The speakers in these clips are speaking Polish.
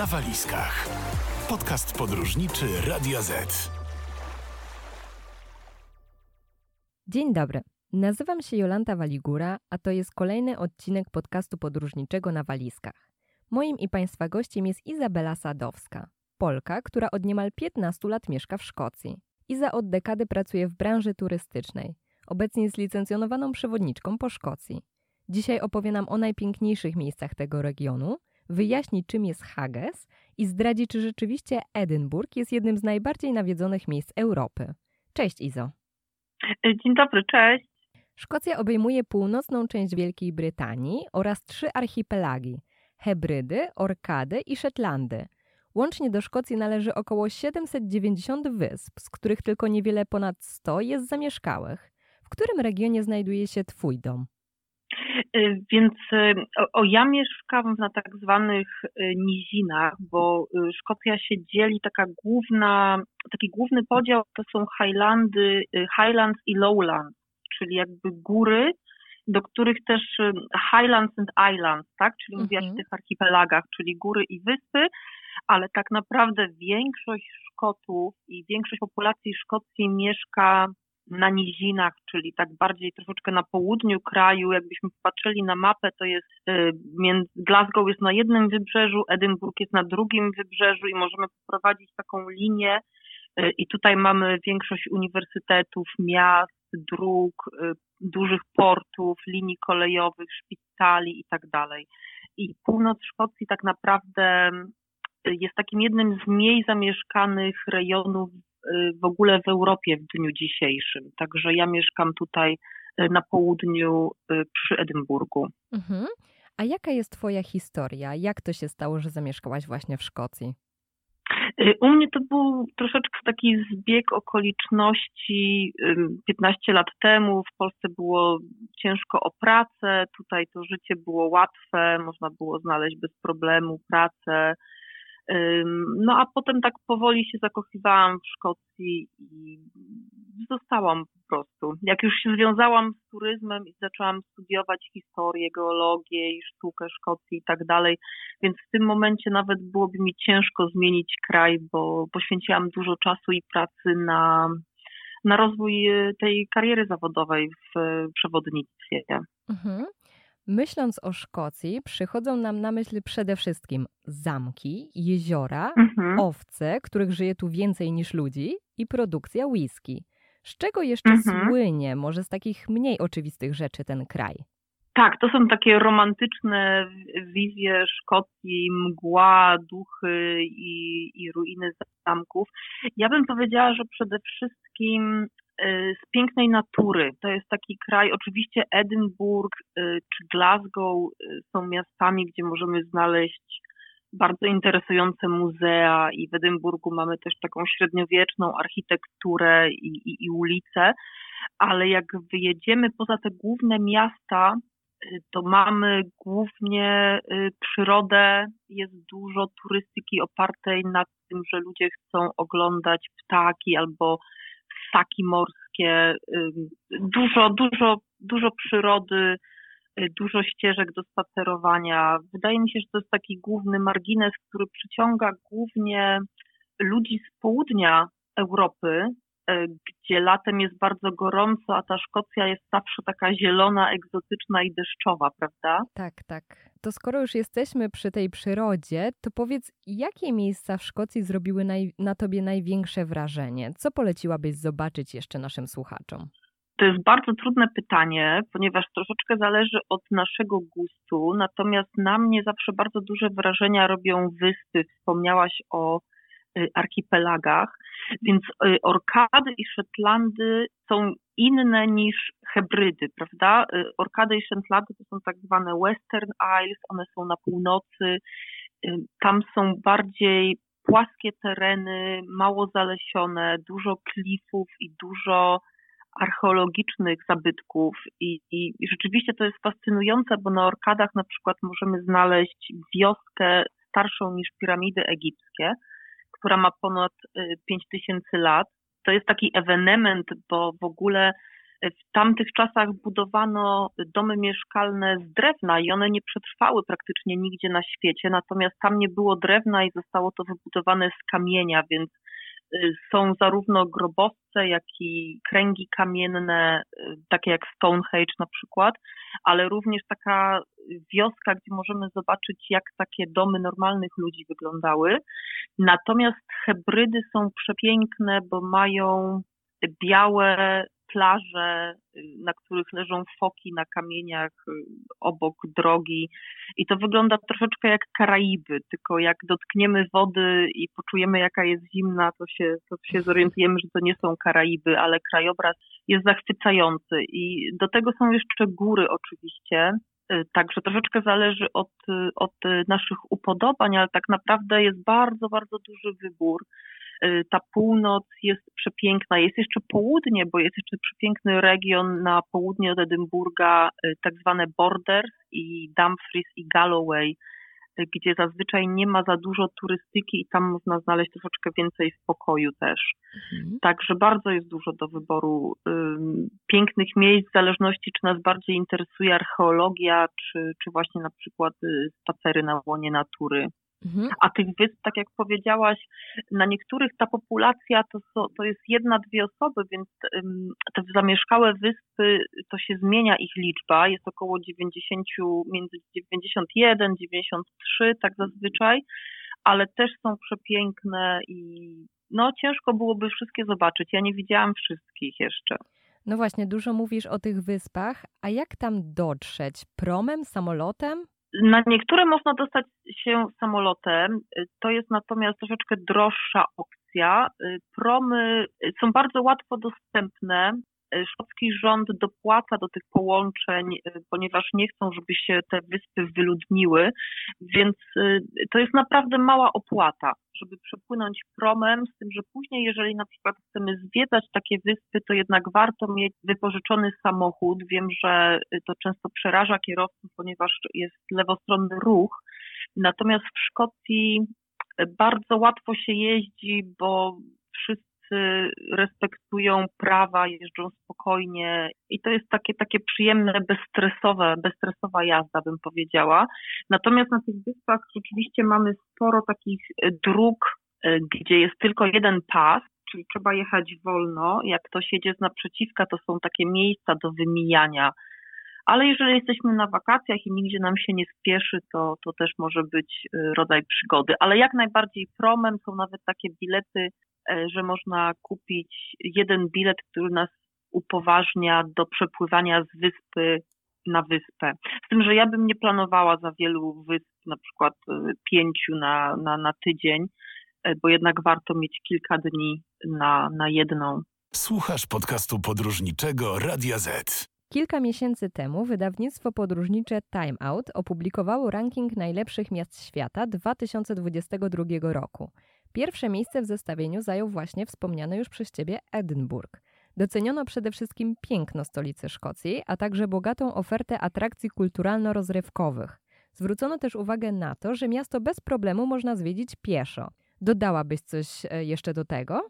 na walizkach. Podcast podróżniczy Radio Z. Dzień dobry. Nazywam się Jolanta Waligura, a to jest kolejny odcinek podcastu podróżniczego na walizkach. Moim i Państwa gościem jest Izabela Sadowska, Polka, która od niemal 15 lat mieszka w Szkocji. Iza od dekady pracuje w branży turystycznej. Obecnie jest licencjonowaną przewodniczką po Szkocji. Dzisiaj opowie nam o najpiękniejszych miejscach tego regionu, wyjaśni czym jest Hages i zdradzi, czy rzeczywiście Edynburg jest jednym z najbardziej nawiedzonych miejsc Europy. Cześć Izo. Dzień dobry, cześć. Szkocja obejmuje północną część Wielkiej Brytanii oraz trzy archipelagi Hebrydy, Orkady i Szetlandy. Łącznie do Szkocji należy około 790 wysp, z których tylko niewiele ponad 100 jest zamieszkałych. W którym regionie znajduje się Twój dom? Y, więc y, o, ja mieszkam na tak zwanych y, nizinach, bo Szkocja się dzieli taka główna, taki główny podział to są Highlandy, Highlands i Lowlands, czyli jakby góry, do których też Highlands and Islands, tak? Czyli mhm. mówiłaś o tych archipelagach, czyli góry i wyspy, ale tak naprawdę większość Szkotów i większość populacji Szkocji mieszka na nizinach, czyli tak bardziej troszeczkę na południu kraju. Jakbyśmy popatrzyli na mapę, to jest y, Glasgow jest na jednym wybrzeżu, Edynburg jest na drugim wybrzeżu i możemy poprowadzić taką linię. Y, I tutaj mamy większość uniwersytetów, miast, dróg, y, dużych portów, linii kolejowych, szpitali i tak dalej. I północ Szkocji tak naprawdę jest takim jednym z mniej zamieszkanych rejonów w ogóle w Europie w dniu dzisiejszym. Także ja mieszkam tutaj y, na południu y, przy Edynburgu. Mhm. A jaka jest Twoja historia? Jak to się stało, że zamieszkałaś właśnie w Szkocji? U mnie to był troszeczkę taki zbieg okoliczności. 15 lat temu w Polsce było ciężko o pracę, tutaj to życie było łatwe, można było znaleźć bez problemu pracę. No a potem tak powoli się zakochiwałam w Szkocji i zostałam po prostu. Jak już się związałam z turyzmem i zaczęłam studiować historię, geologię i sztukę Szkocji i tak dalej, więc w tym momencie nawet byłoby mi ciężko zmienić kraj, bo poświęciłam dużo czasu i pracy na, na rozwój tej kariery zawodowej w przewodnictwie. Mhm. Myśląc o Szkocji, przychodzą nam na myśl przede wszystkim zamki, jeziora, mhm. owce, których żyje tu więcej niż ludzi i produkcja whisky. Z czego jeszcze mhm. słynie, może z takich mniej oczywistych rzeczy, ten kraj? Tak, to są takie romantyczne wizje Szkocji, mgła, duchy i, i ruiny zamków. Ja bym powiedziała, że przede wszystkim z pięknej natury. To jest taki kraj, oczywiście Edynburg y, czy Glasgow y, są miastami, gdzie możemy znaleźć bardzo interesujące muzea i w Edynburgu mamy też taką średniowieczną architekturę i, i, i ulice, ale jak wyjedziemy poza te główne miasta, to mamy głównie przyrodę, jest dużo turystyki opartej na tym, że ludzie chcą oglądać ptaki albo ssaki morskie, dużo, dużo, dużo przyrody, y, dużo ścieżek do spacerowania. Wydaje mi się, że to jest taki główny margines, który przyciąga głównie ludzi z południa Europy, gdzie latem jest bardzo gorąco, a ta Szkocja jest zawsze taka zielona, egzotyczna i deszczowa, prawda? Tak, tak to skoro już jesteśmy przy tej przyrodzie, to powiedz, jakie miejsca w Szkocji zrobiły naj, na tobie największe wrażenie? Co poleciłabyś zobaczyć jeszcze naszym słuchaczom? To jest bardzo trudne pytanie, ponieważ troszeczkę zależy od naszego gustu, natomiast na mnie zawsze bardzo duże wrażenia robią wyspy. Wspomniałaś o archipelagach, więc y, Orkady i Szetlandy są inne niż hybrydy, prawda? Y, Orkady i Shetlandy to są tak zwane Western Isles, one są na północy, y, tam są bardziej płaskie tereny, mało zalesione, dużo klifów i dużo archeologicznych zabytków I, i, i, rzeczywiście to jest fascynujące, bo na Orkadach na przykład możemy znaleźć wioskę starszą niż piramidy egipskie, która ma ponad 5000 y, lat. To jest taki ewenement, bo w ogóle W tamtych czasach budowano domy mieszkalne z drewna i one nie przetrwały praktycznie nigdzie na świecie, natomiast tam nie było drewna i zostało to wybudowane z kamienia, więc y, są zarówno grobowce, jak i kręgi kamienne, y, takie jak Stonehenge na przykład, ale również taka wioska, gdzie możemy zobaczyć, jak takie domy normalnych ludzi wyglądały. Natomiast hybrydy są przepiękne, bo mają białe plaże, na których leżą foki na kamieniach obok drogi. I to wygląda troszeczkę jak Karaiby, tylko jak dotkniemy wody i poczujemy, jaka jest zimna, to się, to się zorientujemy, że to nie są Karaiby, ale krajobraz jest zachwycający. I do tego są jeszcze góry oczywiście. Y, także troszeczkę zależy od, od naszych upodobań, ale tak naprawdę jest bardzo, bardzo duży wybór. Ta północ jest przepiękna. Jest jeszcze południe, bo jest jeszcze przepiękny region na południe od Edynburga, tak zwane Borders i Dumfries i Galloway, gdzie zazwyczaj nie ma za dużo turystyki i tam można znaleźć troszeczkę więcej spokoju też. Mhm. Także bardzo jest dużo do wyboru pięknych miejsc, w zależności czy nas bardziej interesuje archeologia, czy, czy właśnie na przykład spacery na łonie natury. Mhm. A tych wysp, tak jak powiedziałaś, na niektórych ta populacja to, to jest jedna, dwie osoby, więc te zamieszkałe wyspy, to się zmienia ich liczba, jest około 90, między 91, 93 tak zazwyczaj, ale też są przepiękne i no ciężko byłoby wszystkie zobaczyć. Ja nie widziałam wszystkich jeszcze. No właśnie, dużo mówisz o tych wyspach, a jak tam dotrzeć? Promem, samolotem? Na niektóre można dostać się samolotem, to jest natomiast troszeczkę droższa opcja. Promy są bardzo łatwo dostępne. Szkocki rząd dopłaca do tych połączeń, ponieważ nie chcą, żeby się te wyspy wyludniły, więc to jest naprawdę mała opłata żeby przepłynąć promem, z tym, że później, jeżeli na przykład chcemy zwiedzać takie wyspy, to jednak warto mieć wypożyczony samochód. Wiem, że to często przeraża kierowców, ponieważ jest lewostronny ruch. Natomiast w Szkocji bardzo łatwo się jeździ, bo respektują prawa, jeżdżą spokojnie i to jest takie, takie przyjemne, bezstresowe, bezstresowa jazda, bym powiedziała. Natomiast na tych wyspach rzeczywiście mamy sporo takich e, dróg, e, gdzie jest tylko jeden pas, czyli trzeba jechać wolno. Jak ktoś jedzie z naprzeciwka, to są takie miejsca do wymijania. Ale jeżeli jesteśmy na wakacjach i nigdzie nam się nie spieszy, to, to też może być e, rodzaj przygody. Ale jak najbardziej promem są nawet takie bilety że można kupić jeden bilet, który nas upoważnia do przepływania z wyspy na wyspę. Z tym, że ja bym nie planowała za wielu wysp, na przykład e, pięciu na, na, na tydzień, e, bo jednak warto mieć kilka dni na, na jedną. Słuchasz podcastu podróżniczego Radia Z. Kilka miesięcy temu wydawnictwo podróżnicze Time Out opublikowało ranking najlepszych miast świata 2022 roku. Pierwsze miejsce w zestawieniu zajął właśnie wspomniany już przez Ciebie Edynburg. Doceniono przede wszystkim piękno stolicy Szkocji, a także bogatą ofertę atrakcji kulturalno-rozrywkowych. Zwrócono też uwagę na to, że miasto bez problemu można zwiedzić pieszo. Dodałabyś coś e, jeszcze do tego?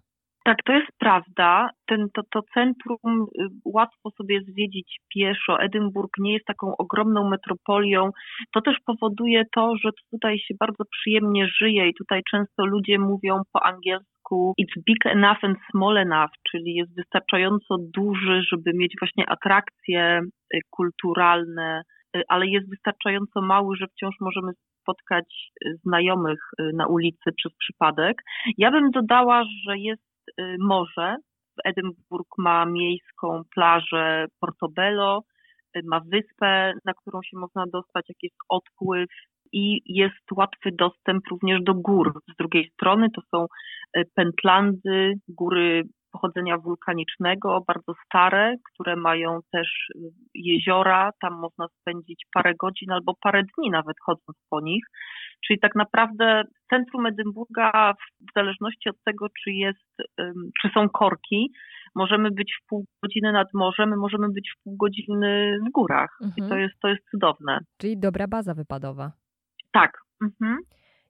Tak, to jest prawda. Ten, to, to centrum y, łatwo sobie zwiedzić pieszo. Edynburg nie jest taką ogromną metropolią. To też powoduje to, że tutaj się bardzo przyjemnie żyje i tutaj często ludzie mówią po angielsku it's big enough and small enough, czyli jest wystarczająco duży, żeby mieć właśnie atrakcje y, kulturalne, y, ale jest wystarczająco mały, że wciąż możemy spotkać znajomych na ulicy przez przypadek. Ja bym dodała, że jest Y, morze. Edynburg ma miejską plażę Portobello, y, ma wyspę, na którą się można dostać, jak jest odpływ i jest łatwy dostęp również do gór. Z drugiej strony to są y, Pentlandy, góry pochodzenia wulkanicznego, bardzo stare, które mają też jeziora. Tam można spędzić parę godzin albo parę dni nawet chodząc po nich. Czyli tak naprawdę centrum Edynburga, w zależności od tego, czy jest, czy są korki, możemy być w pół godziny nad morzem, my możemy być w pół godziny w górach. Mhm. I to jest, to jest cudowne. Czyli dobra baza wypadowa. Tak. Mhm.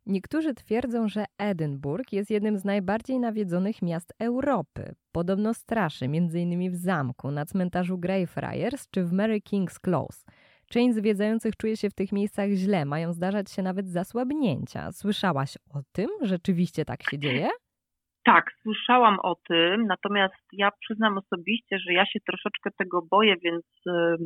Niektórzy twierdzą, że Edynburg jest jednym z najbardziej nawiedzonych miast Europy. Podobno straszy m.in. w zamku, na cmentarzu Greyfriars czy w Mary King's Close. Część zwiedzających czuje się w tych miejscach źle, mają zdarzać się nawet zasłabnięcia. Słyszałaś o tym? Rzeczywiście tak się dzieje? Tak, słyszałam o tym, natomiast ja przyznam osobiście, że ja się troszeczkę tego boję, więc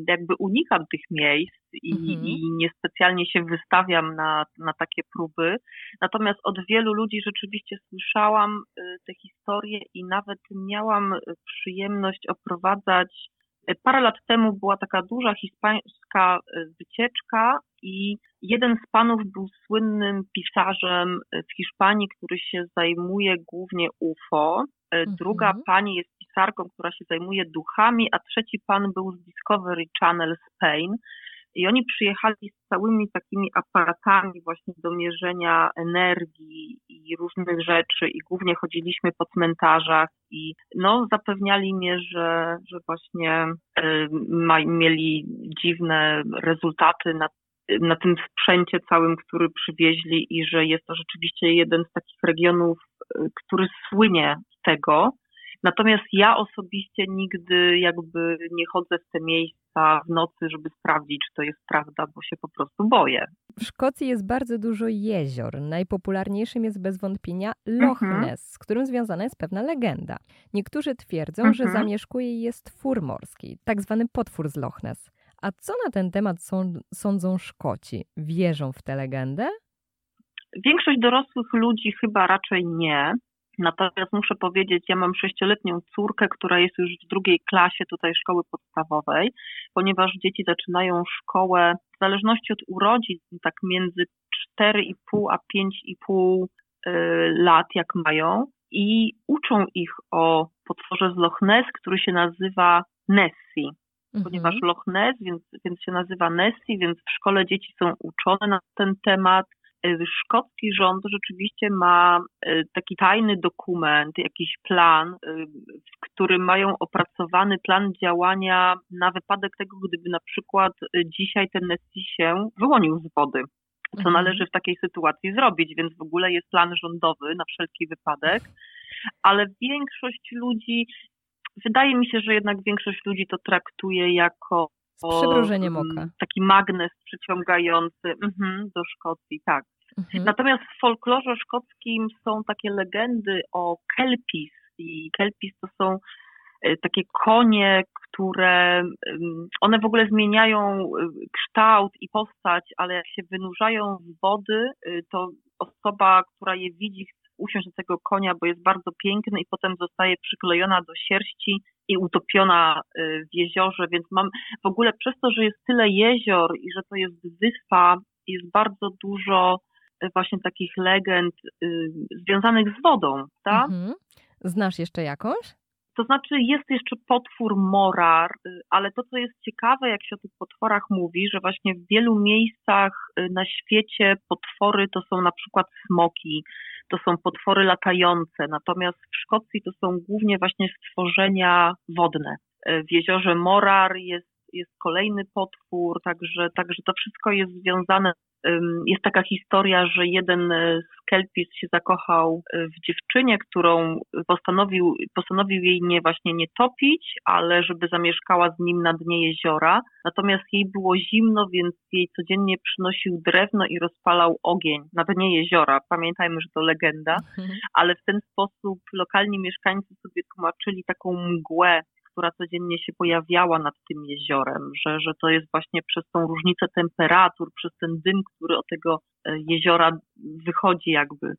jakby unikam tych miejsc i, mhm. i niespecjalnie się wystawiam na, na takie próby. Natomiast od wielu ludzi rzeczywiście słyszałam y, te historie i nawet miałam przyjemność oprowadzać Parę lat temu była taka duża hiszpańska e, wycieczka i jeden z panów był słynnym pisarzem e, w Hiszpanii, który się zajmuje głównie UFO. E, mhm. Druga pani jest pisarką, która się zajmuje duchami, a trzeci pan był z Discovery Channel Spain. I oni przyjechali z całymi takimi aparatami właśnie do mierzenia energii i różnych rzeczy i głównie chodziliśmy po cmentarzach i no zapewniali mnie, że, że właśnie y, ma, mieli dziwne rezultaty na, na tym sprzęcie całym, który przywieźli i że jest to rzeczywiście jeden z takich regionów, y, który słynie z tego. Natomiast ja osobiście nigdy jakby nie chodzę w te miejsca w nocy, żeby sprawdzić, czy to jest prawda, bo się po prostu boję. W Szkocji jest bardzo dużo jezior. Najpopularniejszym jest bez wątpienia Loch mhm. Ness, z którym związana jest pewna legenda. Niektórzy twierdzą, mhm. że zamieszkuje je stwór morski, tak zwany potwór z Loch Ness. A co na ten temat sądzą Szkoci? Wierzą w tę legendę? Większość dorosłych ludzi chyba raczej nie. Natomiast muszę powiedzieć, ja mam sześcioletnią córkę, która jest już w drugiej klasie tutaj szkoły podstawowej, ponieważ dzieci zaczynają szkołę w zależności od urodzin, tak między 4,5 a 5,5 y, lat, jak mają, i uczą ich o potworze z Loch Ness, który się nazywa Nessie. Mhm. Ponieważ Loch Ness, więc, więc się nazywa Nessie, więc w szkole dzieci są uczone na ten temat szkocki rząd rzeczywiście ma y, taki tajny dokument, jakiś plan, y, w którym mają opracowany plan działania na wypadek tego, gdyby na przykład dzisiaj ten Nessie się wyłonił z wody. Co mhm. należy w takiej sytuacji zrobić, więc w ogóle jest plan rządowy na wszelki wypadek, ale większość ludzi, wydaje mi się, że jednak większość ludzi to traktuje jako z przymrużeniem oka. Taki magnes przyciągający mm, do Szkocji, tak. Mhm. Natomiast w folklorze szkockim są takie legendy o kelpis i kelpis to są e, takie konie, które one w ogóle zmieniają e, kształt i postać, ale jak się wynurzają z wody, e, to osoba, która je widzi, chce usiąść do tego konia, bo jest bardzo piękny i potem zostaje przyklejona do sierści i utopiona w jeziorze, więc mam w ogóle przez to, że jest tyle jezior i że to jest wyspa, jest bardzo dużo właśnie takich legend y, związanych z wodą, tak? Mhm. Znasz jeszcze jakąś? To znaczy jest jeszcze potwór morar, y, ale to, co jest ciekawe, jak się o tych potworach mówi, że właśnie w wielu miejscach y, na świecie potwory to są na przykład smoki, to są potwory latające, natomiast w Szkocji to są głównie właśnie stworzenia wodne. W jeziorze Morar jest, jest kolejny potwór, także, także to wszystko jest związane jest taka historia, że jeden z Kelpis się zakochał w dziewczynie, którą postanowił, postanowił jej nie właśnie nie topić, ale żeby zamieszkała z nim na dnie jeziora. Natomiast jej było zimno, więc jej codziennie przynosił drewno i rozpalał ogień na dnie jeziora. Pamiętajmy, że to legenda, mhm. ale w ten sposób lokalni mieszkańcy sobie tłumaczyli taką mgłę która codziennie się pojawiała nad tym jeziorem, że, że to jest właśnie przez tą różnicę temperatur, przez ten dym, który od tego e, jeziora wychodzi jakby.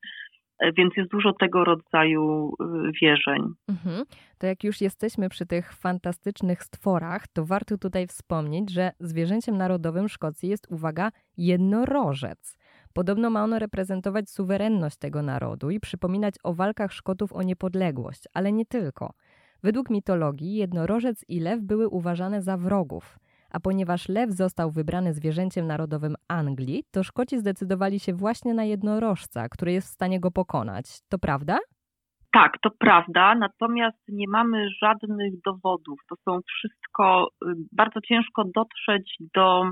E, więc jest dużo tego rodzaju e, wierzeń. Mhm. To jak już jesteśmy przy tych fantastycznych stworach, to warto tutaj wspomnieć, że zwierzęciem narodowym Szkocji jest, uwaga, jednorożec. Podobno ma ono reprezentować suwerenność tego narodu i przypominać o walkach Szkotów o niepodległość, ale nie tylko. Według mitologii jednorożec i lew były uważane za wrogów, a ponieważ lew został wybrany zwierzęciem narodowym Anglii, to Szkoci zdecydowali się właśnie na jednorożca, który jest w stanie go pokonać. To prawda? Tak, to prawda, natomiast nie mamy żadnych dowodów. To są wszystko, y, bardzo ciężko dotrzeć do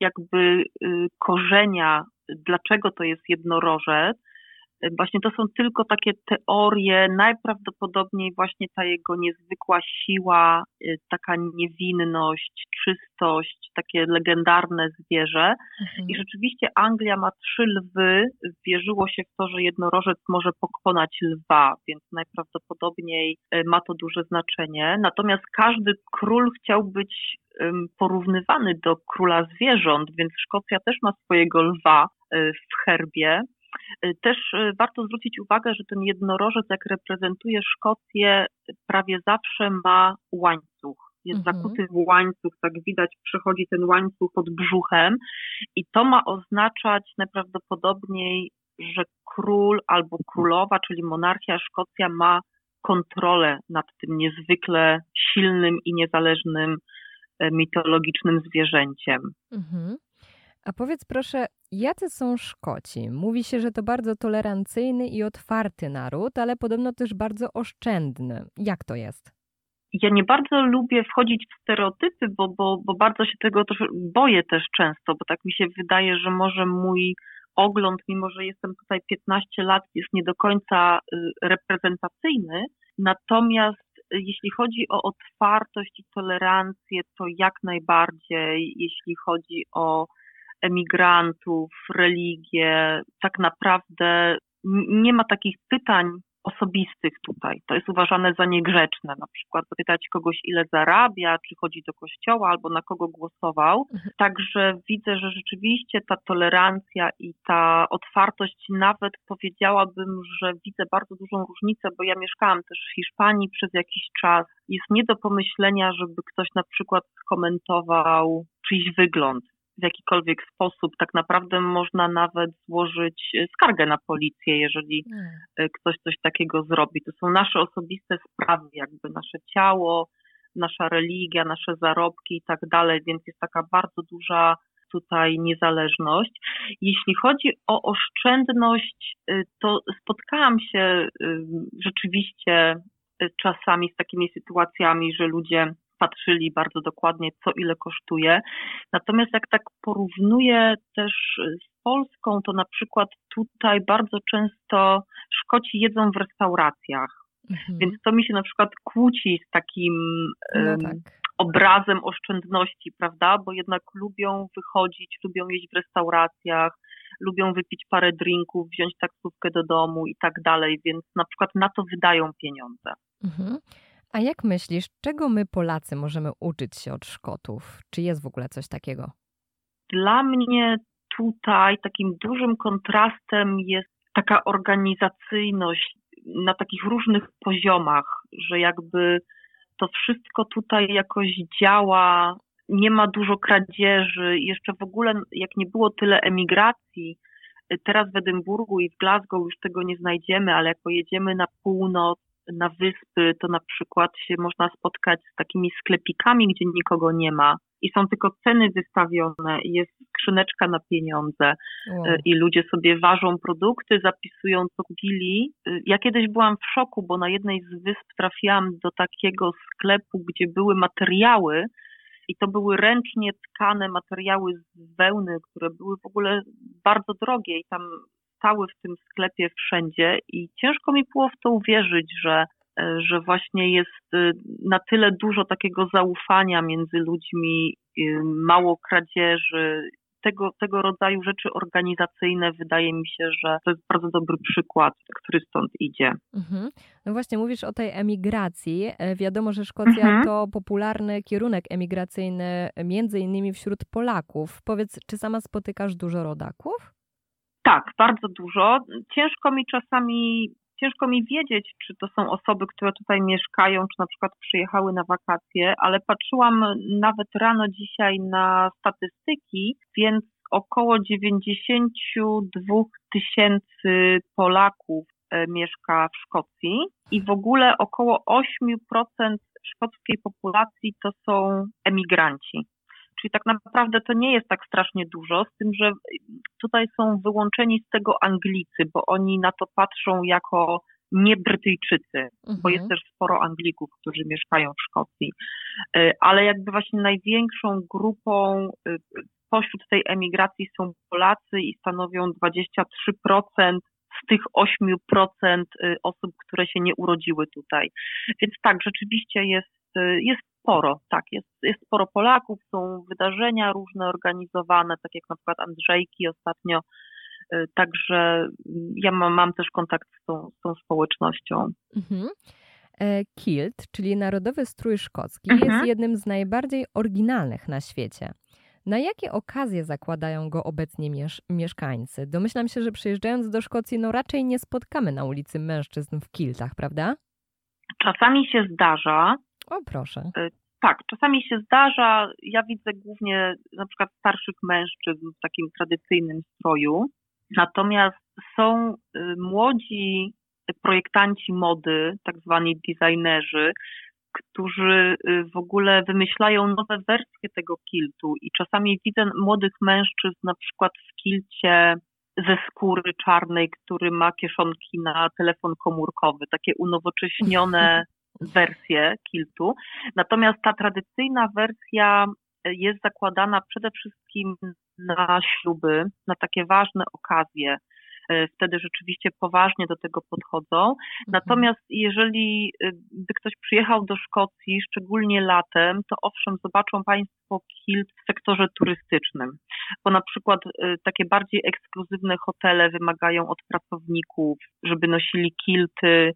jakby y, korzenia dlaczego to jest jednorożec, Właśnie to są tylko takie teorie, najprawdopodobniej właśnie ta jego niezwykła siła, y, taka niewinność, czystość, takie legendarne zwierzę. Mhm. I rzeczywiście Anglia ma trzy lwy, wierzyło się w to, że jednorożec może pokonać lwa, więc najprawdopodobniej y, ma to duże znaczenie. Natomiast każdy król chciał być porównywany do króla zwierząt, więc Szkocja też ma swojego lwa y, w herbie. Y, też y, warto zwrócić uwagę, że ten jednorożec, jak reprezentuje Szkocję, prawie zawsze ma łańcuch. Jest mhm. zakuty w łańcuch, tak widać, przechodzi ten łańcuch pod brzuchem i to ma oznaczać najprawdopodobniej, że król albo królowa, czyli monarchia Szkocja ma kontrolę nad tym niezwykle silnym i niezależnym e, mitologicznym zwierzęciem. Mhm. A powiedz proszę, jacy są Szkoci? Mówi się, że to bardzo tolerancyjny i otwarty naród, ale podobno też bardzo oszczędny. Jak to jest? Ja nie bardzo lubię wchodzić w stereotypy, bo, bo, bo bardzo się tego też boję też często, bo tak mi się wydaje, że może mój ogląd, mimo że jestem tutaj 15 lat, jest nie do końca y, reprezentacyjny. Natomiast jeśli chodzi o otwartość i tolerancję, to jak najbardziej, jeśli chodzi o emigrantów, religię, tak naprawdę nie ma takich pytań osobistych tutaj. To jest uważane za niegrzeczne. Na przykład zapytać kogoś, ile zarabia, czy chodzi do kościoła, albo na kogo głosował. Mhm. Także widzę, że rzeczywiście ta tolerancja i ta otwartość, nawet powiedziałabym, że widzę bardzo dużą różnicę, bo ja mieszkałam też w Hiszpanii przez jakiś czas. Jest nie do pomyślenia, żeby ktoś na przykład skomentował czyjś wygląd w jakikolwiek sposób. Tak naprawdę można nawet złożyć skargę na policję, jeżeli hmm. e, ktoś coś takiego zrobi. To są nasze osobiste sprawy, jakby nasze ciało, nasza religia, nasze zarobki i tak dalej, więc jest taka bardzo duża tutaj niezależność. Jeśli chodzi o oszczędność, e, to spotkałam się e, rzeczywiście czasami z takimi sytuacjami, że ludzie patrzyli bardzo dokładnie, co ile kosztuje. Natomiast jak tak porównuję też z Polską, to na przykład tutaj bardzo często Szkoci jedzą w restauracjach. Mhm. Więc to mi się na przykład kłóci z takim no tak. obrazem oszczędności, prawda? Bo jednak lubią wychodzić, lubią jeść w restauracjach, lubią wypić parę drinków, wziąć taksówkę do domu i tak dalej, więc na przykład na to wydają pieniądze. Mhm. A jak myślisz, czego my Polacy możemy uczyć się od Szkotów? Czy jest w ogóle coś takiego? Dla mnie tutaj takim dużym kontrastem jest taka organizacyjność na takich różnych poziomach, że jakby to wszystko tutaj jakoś działa, nie ma dużo kradzieży, jeszcze w ogóle jak nie było tyle emigracji, teraz w Edynburgu i w Glasgow już tego nie znajdziemy, ale jak pojedziemy na północ, na wyspy, to na przykład się można spotkać z takimi sklepikami, gdzie nikogo nie ma i są tylko ceny wystawione, jest skrzyneczka na pieniądze. E, i ludzie sobie ważą produkty, zapisują co kupili. E, ja kiedyś byłam w szoku, bo na jednej z wysp trafiłam do takiego sklepu, gdzie były materiały i to były ręcznie tkane materiały z wełny, które były w ogóle bardzo drogie i tam stały w tym sklepie wszędzie i ciężko mi było w to uwierzyć, że, e, że właśnie jest e, na tyle dużo takiego zaufania między ludźmi, e, mało kradzieży, tego, tego rodzaju rzeczy organizacyjne wydaje mi się, że to jest bardzo dobry przykład, który stąd idzie. Mhm. No właśnie, mówisz o tej emigracji. Wiadomo, że Szkocja mhm. to popularny kierunek emigracyjny, między innymi wśród Polaków. Powiedz, czy sama spotykasz dużo rodaków? Tak, bardzo dużo. Ciężko mi czasami, ciężko mi wiedzieć, czy to są osoby, które tutaj mieszkają, czy na przykład przyjechały na wakacje, ale patrzyłam nawet rano dzisiaj na statystyki, więc około 92 tysięcy Polaków e, mieszka w Szkocji i w ogóle około 8% szkockiej populacji to są emigranci. Czyli tak naprawdę to nie jest tak strasznie dużo, z tym, że tutaj są wyłączeni z tego Anglicy, bo oni na to patrzą jako nie Brytyjczycy, Mhm. bo jest też sporo Anglików, którzy mieszkają w Szkocji, Y, ale jakby właśnie największą grupą y, pośród tej emigracji są Polacy i stanowią 23% z tych 8% y, osób, które się nie urodziły tutaj. Więc tak, rzeczywiście jest, jest sporo, tak, jest, jest sporo Polaków, są wydarzenia różne organizowane, tak jak na przykład Andrzejki ostatnio, y, także ja mam, mam też kontakt z tą, z tą społecznością. Mhm. E, Kilt, czyli narodowy strój szkocki, Mhm. jest jednym z najbardziej oryginalnych na świecie. Na jakie okazje zakładają go obecnie miesz- mieszkańcy? Domyślam się, że przyjeżdżając do Szkocji, no raczej nie spotkamy na ulicy mężczyzn w kiltach, prawda? Czasami się zdarza, O, proszę. Tak, czasami się zdarza, ja widzę głównie na przykład starszych mężczyzn w takim tradycyjnym stroju, natomiast są y, młodzi projektanci mody, tak zwani designerzy, którzy y, w ogóle wymyślają nowe wersje tego kiltu. I czasami widzę młodych mężczyzn na przykład w kilcie ze skóry czarnej, który ma kieszonki na telefon komórkowy, takie unowocześnione wersje kiltu. Natomiast ta tradycyjna wersja jest zakładana przede wszystkim na śluby, na takie ważne okazje. E, Wtedy rzeczywiście poważnie do tego podchodzą. Natomiast jeżeli by ktoś przyjechał do Szkocji, szczególnie latem, to owszem, zobaczą Państwo kilt w sektorze turystycznym, bo na przykład takie bardziej ekskluzywne hotele wymagają od pracowników, żeby nosili kilty.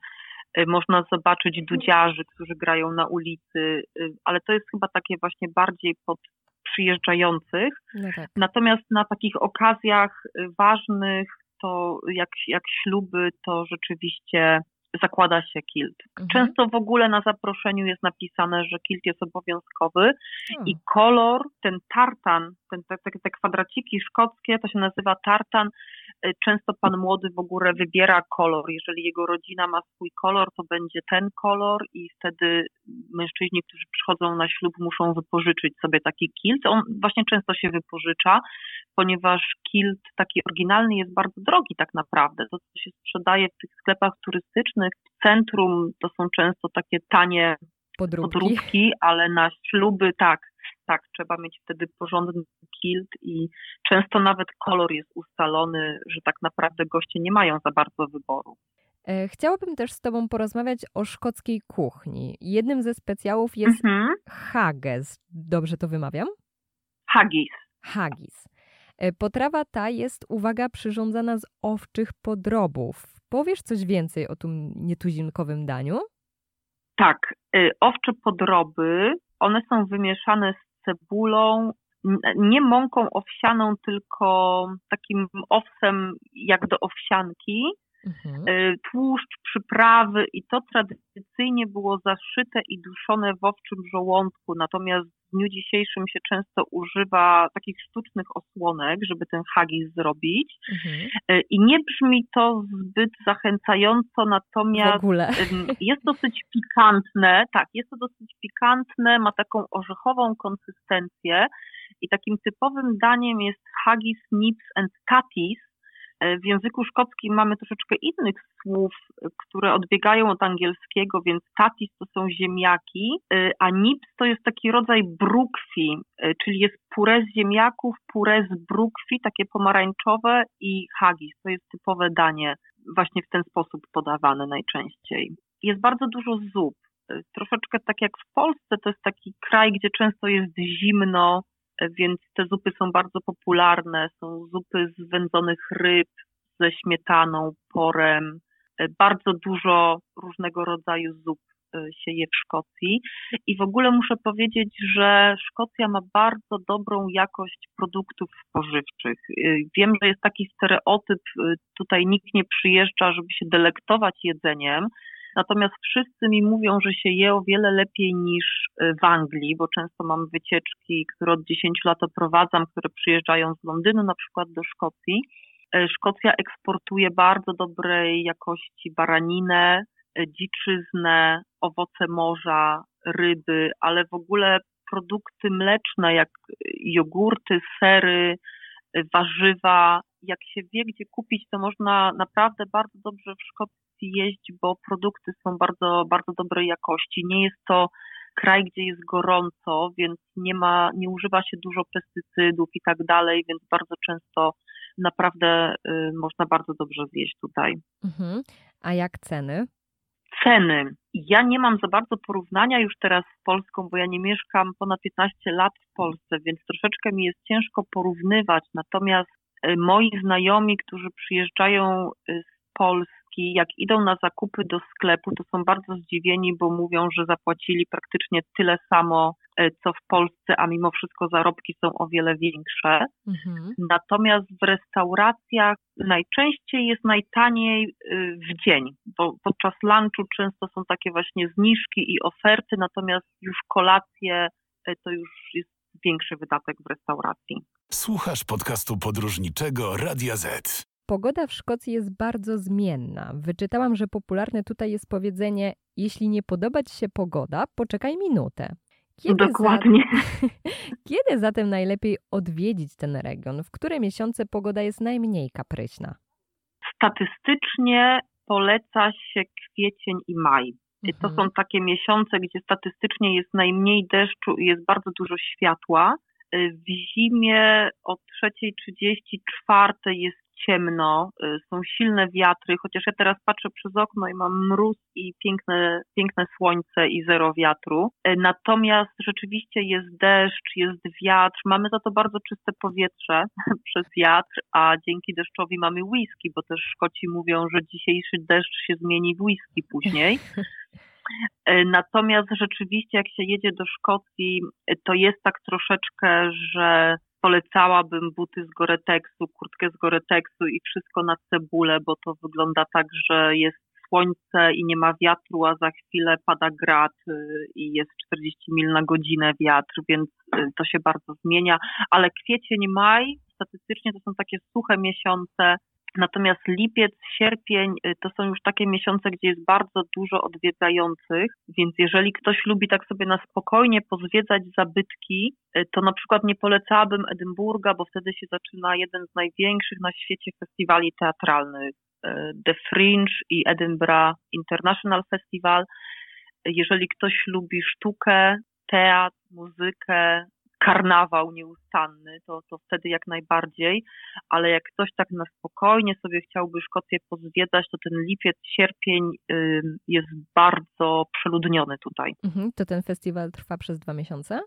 Y, Można zobaczyć dudziarzy, którzy grają na ulicy, y, ale to jest chyba takie właśnie bardziej pod przyjeżdżających. No tak. Natomiast na takich okazjach y, ważnych, to jak, jak śluby, to rzeczywiście zakłada się kilt. Mhm. Często w ogóle na zaproszeniu jest napisane, że kilt jest obowiązkowy O, i kolor, ten tartan, ten, te, te, te kwadraciki szkockie, to się nazywa tartan. Często pan młody w ogóle wybiera kolor. Jeżeli jego rodzina ma swój kolor, to będzie ten kolor i wtedy mężczyźni, którzy przychodzą na ślub, muszą wypożyczyć sobie taki kilt. On właśnie często się wypożycza, ponieważ kilt taki oryginalny jest bardzo drogi tak naprawdę. To, co się sprzedaje w tych sklepach turystycznych, w centrum, to są często takie tanie podróbki. podróbki, ale na śluby tak, tak, trzeba mieć wtedy porządny i często nawet kolor jest ustalony, że tak naprawdę goście nie mają za bardzo wyboru. E, Chciałabym też z Tobą porozmawiać o szkockiej kuchni. Jednym ze specjałów jest Mhm. haggis. Dobrze to wymawiam? Haggis. Haggis. E, Potrawa ta jest, uwaga, przyrządzana z owczych podrobów. Powiesz coś więcej o tym nietuzinkowym daniu? Tak, y, owcze podroby, one są wymieszane z cebulą, nie mąką owsianą, tylko takim owsem jak do owsianki, Mhm. y, tłuszcz, przyprawy i to tradycyjnie było zaszyte i duszone w owczym żołądku, natomiast w dniu dzisiejszym się często używa takich sztucznych osłonek, żeby ten haggis zrobić Mhm. Y, i nie brzmi to zbyt zachęcająco, W natomiast Jest dosyć pikantne, tak, jest to dosyć pikantne, ma taką orzechową konsystencję i takim typowym daniem jest haggis, nips and tatis. E, W języku szkockim mamy troszeczkę innych słów, e, które odbiegają od angielskiego, więc tatis to są ziemniaki, e, a nips to jest taki rodzaj brukwi, czyli jest puree z ziemniaków, puree z brukwi, takie pomarańczowe i haggis. To jest typowe danie właśnie w ten sposób podawane najczęściej. Jest bardzo dużo zup. Troszeczkę tak jak w Polsce, to jest taki kraj, gdzie często jest zimno, więc te zupy są bardzo popularne. Są zupy z wędzonych ryb, ze śmietaną, porem. Y, Bardzo dużo różnego rodzaju zup y, się je w Szkocji. I w ogóle muszę powiedzieć, że Szkocja ma bardzo dobrą jakość produktów spożywczych. Y, Wiem, że jest taki stereotyp, tutaj nikt nie przyjeżdża, żeby się delektować jedzeniem, natomiast wszyscy mi mówią, że się je o wiele lepiej niż y, w Anglii, bo często mam wycieczki, które od 10 lat oprowadzam, które przyjeżdżają z Londynu na przykład do Szkocji. Y, Szkocja eksportuje bardzo dobrej jakości baraninę, y, dziczyznę, owoce morza, ryby, ale w ogóle produkty mleczne jak jogurty, sery, warzywa. Jak się wie, gdzie kupić, to można naprawdę bardzo dobrze w Szkocji jeść, bo produkty są bardzo, bardzo dobrej jakości. Nie jest to kraj, gdzie jest gorąco, więc nie ma, nie używa się dużo pestycydów i tak dalej, więc bardzo często naprawdę y, można bardzo dobrze zjeść tutaj. Mhm. A jak ceny? Ceny. Ja nie mam za bardzo porównania już teraz z Polską, bo ja nie mieszkam ponad 15 lat w Polsce, więc troszeczkę mi jest ciężko porównywać. Natomiast y, moi znajomi, którzy przyjeżdżają y, z Polski, jak idą na zakupy do sklepu, to są bardzo zdziwieni, bo mówią, że zapłacili praktycznie tyle samo, e, co w Polsce, a mimo wszystko zarobki są o wiele większe. Mhm. Natomiast w restauracjach najczęściej jest najtaniej e, w dzień, bo podczas lunchu często są takie właśnie zniżki i oferty, natomiast już kolacje e, to już jest większy wydatek w restauracji. Słuchasz podcastu podróżniczego Radia Z. Pogoda w Szkocji jest bardzo zmienna. Wyczytałam, że popularne tutaj jest powiedzenie: Jeśli nie podoba ci się pogoda, poczekaj minutę. Kiedy Dokładnie. Kiedy zatem najlepiej odwiedzić ten region? W które miesiące pogoda jest najmniej kapryśna? Statystycznie poleca się kwiecień i maj. Mhm. To są takie miesiące, gdzie statystycznie jest najmniej deszczu i jest bardzo dużo światła. W zimie o 3.34 jest ciemno, y, są silne wiatry, chociaż ja teraz patrzę przez okno i mam mróz i piękne, piękne słońce i zero wiatru. Y, natomiast rzeczywiście jest deszcz, jest wiatr, mamy za to bardzo czyste powietrze przez wiatr, a dzięki deszczowi mamy whisky, bo też Szkoci mówią, że dzisiejszy deszcz się zmieni w whisky później. Y, natomiast rzeczywiście, jak się jedzie do Szkocji, to jest tak troszeczkę, że polecałabym buty z Goreteksu, kurtkę z Goreteksu i wszystko na cebulę, bo to wygląda tak, że jest słońce i nie ma wiatru, a za chwilę pada grad y, i jest 40 mil na godzinę wiatr, więc y, to się bardzo zmienia. Ale kwiecień, maj statystycznie to są takie suche miesiące, Natomiast lipiec, sierpień y, to są już takie miesiące, gdzie jest bardzo dużo odwiedzających, więc jeżeli ktoś lubi tak sobie na spokojnie pozwiedzać zabytki, y, to na przykład nie polecałabym Edynburga, bo wtedy się zaczyna jeden z największych na świecie festiwali teatralnych. Y, The Fringe i Edinburgh International Festival. Jeżeli ktoś lubi sztukę, teatr, muzykę, karnawał nieustanny, to, to wtedy jak najbardziej, ale jak ktoś tak na spokojnie sobie chciałby Szkocję pozwiedzać, to ten lipiec, sierpień jest bardzo przeludniony tutaj. Mhm, to ten festiwal trwa przez dwa miesiące?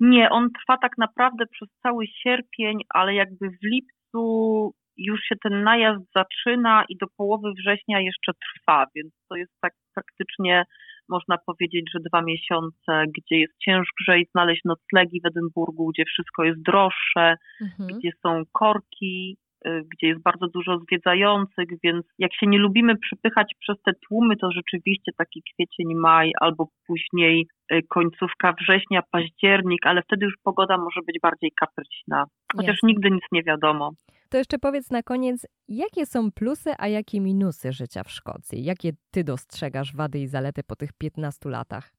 Nie, on trwa tak naprawdę przez cały sierpień, ale jakby w lipcu już się ten najazd zaczyna i do połowy września jeszcze trwa, więc to jest tak praktycznie można powiedzieć, że dwa miesiące, gdzie jest ciężej znaleźć noclegi w Edynburgu, gdzie wszystko jest droższe, mhm. gdzie są korki, y, gdzie jest bardzo dużo zwiedzających, więc jak się nie lubimy przypychać przez te tłumy, to rzeczywiście taki kwiecień, maj albo później y, końcówka września, październik, ale wtedy już pogoda może być bardziej kapryśna, chociaż Jasne. nigdy nic nie wiadomo. To jeszcze powiedz na koniec, jakie są plusy, a jakie minusy życia w Szkocji? Jakie ty dostrzegasz wady i zalety po tych 15 latach?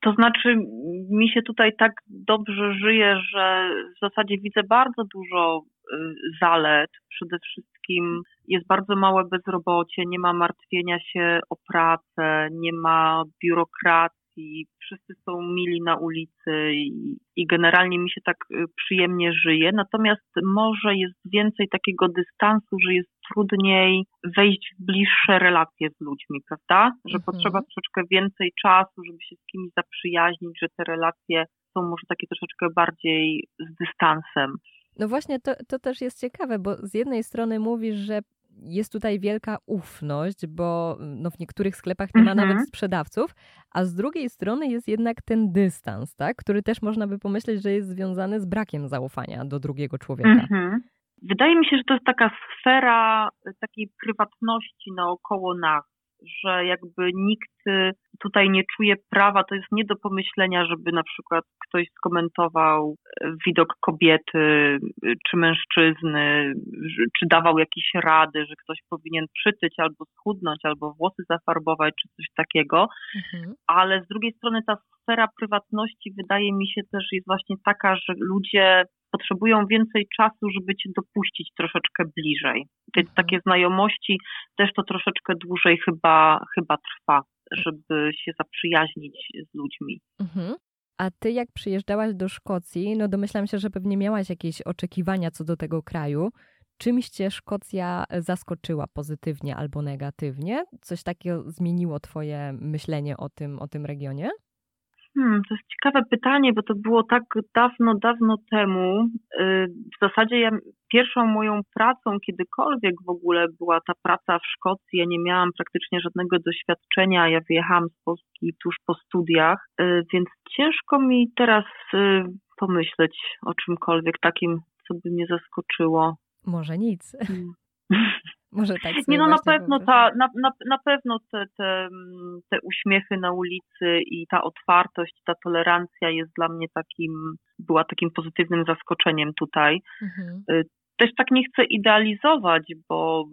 To znaczy, mi się tutaj tak dobrze żyje, że w zasadzie widzę bardzo dużo y, zalet. Przede wszystkim jest bardzo małe bezrobocie, nie ma martwienia się o pracę, nie ma biurokracji i wszyscy są mili na ulicy i, i, generalnie mi się tak y, przyjemnie żyje. Natomiast może jest więcej takiego dystansu, że jest trudniej wejść w bliższe relacje z ludźmi, prawda? Że mhm. potrzeba troszeczkę więcej czasu, żeby się z kimś zaprzyjaźnić, że te relacje są może takie troszeczkę bardziej z dystansem. No właśnie, to, to też jest ciekawe, bo z jednej strony mówisz, że jest tutaj wielka ufność, bo no, w niektórych sklepach nie ma mhm. nawet sprzedawców, a z drugiej strony jest jednak ten dystans, tak? który też można by pomyśleć, że jest związany z brakiem zaufania do drugiego człowieka. Mhm. Wydaje mi się, że to jest taka sfera takiej prywatności naokoło nas, że jakby nikt y, tutaj nie czuje prawa, to jest nie do pomyślenia, żeby na przykład ktoś skomentował y, widok kobiety y, czy mężczyzny, czy dawał jakieś rady, że ktoś powinien przytyć albo schudnąć, albo włosy zafarbować, czy coś takiego. Mhm. Ale z drugiej strony ta sfera prywatności wydaje mi się też jest właśnie taka, że ludzie potrzebują więcej czasu, żeby cię dopuścić troszeczkę bliżej. Te Mhm. takie znajomości też to troszeczkę dłużej chyba, chyba trwa, żeby się zaprzyjaźnić z ludźmi. Mhm. A ty jak przyjeżdżałaś do Szkocji, no domyślam się, że pewnie miałaś jakieś oczekiwania co do tego kraju. Czymś cię Szkocja zaskoczyła pozytywnie albo negatywnie? Coś takiego zmieniło twoje myślenie o tym, o tym regionie? Hmm, to jest ciekawe pytanie, bo to było tak dawno, dawno temu. Y, W zasadzie ja pierwszą moją pracą kiedykolwiek w ogóle była ta praca w Szkocji. Ja nie miałam praktycznie żadnego doświadczenia. Ja wyjechałam z Polski tuż po studiach, y, więc ciężko mi teraz y, pomyśleć o czymkolwiek takim, co by mnie zaskoczyło. Może nic. Hmm. Może tak Nie no na pewno ta, na, na, na pewno te, te, te uśmiechy na ulicy i ta otwartość, ta tolerancja jest dla mnie takim, była takim pozytywnym zaskoczeniem tutaj. Mhm. Też tak nie chcę idealizować, bo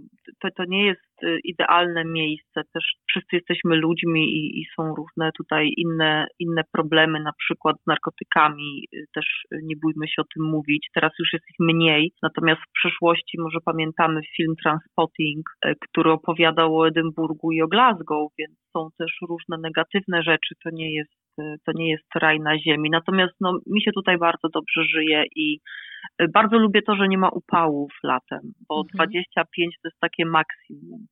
to, to nie jest y, idealne miejsce. Też wszyscy jesteśmy ludźmi i, i są różne tutaj inne, inne problemy, na przykład z narkotykami. Y, Też nie bójmy się o tym mówić. Teraz już jest ich mniej. Natomiast w przeszłości może pamiętamy film Transpotting, y, który opowiadał o Edynburgu i o Glasgow, więc są też różne negatywne rzeczy. To nie jest, to nie jest raj na ziemi. Natomiast no, mi się tutaj bardzo dobrze żyje i y, bardzo lubię to, że nie ma upałów latem, bo Mhm. 25 to jest takie maksimum.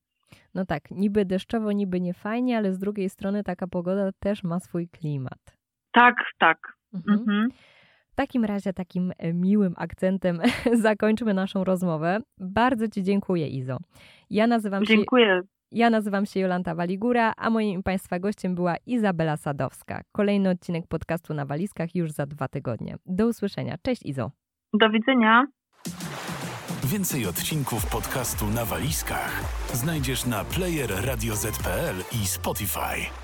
No tak, niby deszczowo, niby nie fajnie, ale z drugiej strony taka pogoda też ma swój klimat. Tak, tak. Mhm. Mhm. W takim razie takim e, miłym akcentem zakończmy naszą rozmowę. Bardzo Ci dziękuję, Izo. Ja nazywam się, Dziękuję. Ja nazywam się Jolanta Waligura, a moim Państwa gościem była Izabela Sadowska. Kolejny odcinek podcastu na walizkach już za dwa tygodnie. Do usłyszenia. Cześć Izo. Do widzenia. Więcej odcinków podcastu na walizkach znajdziesz na player i Spotify.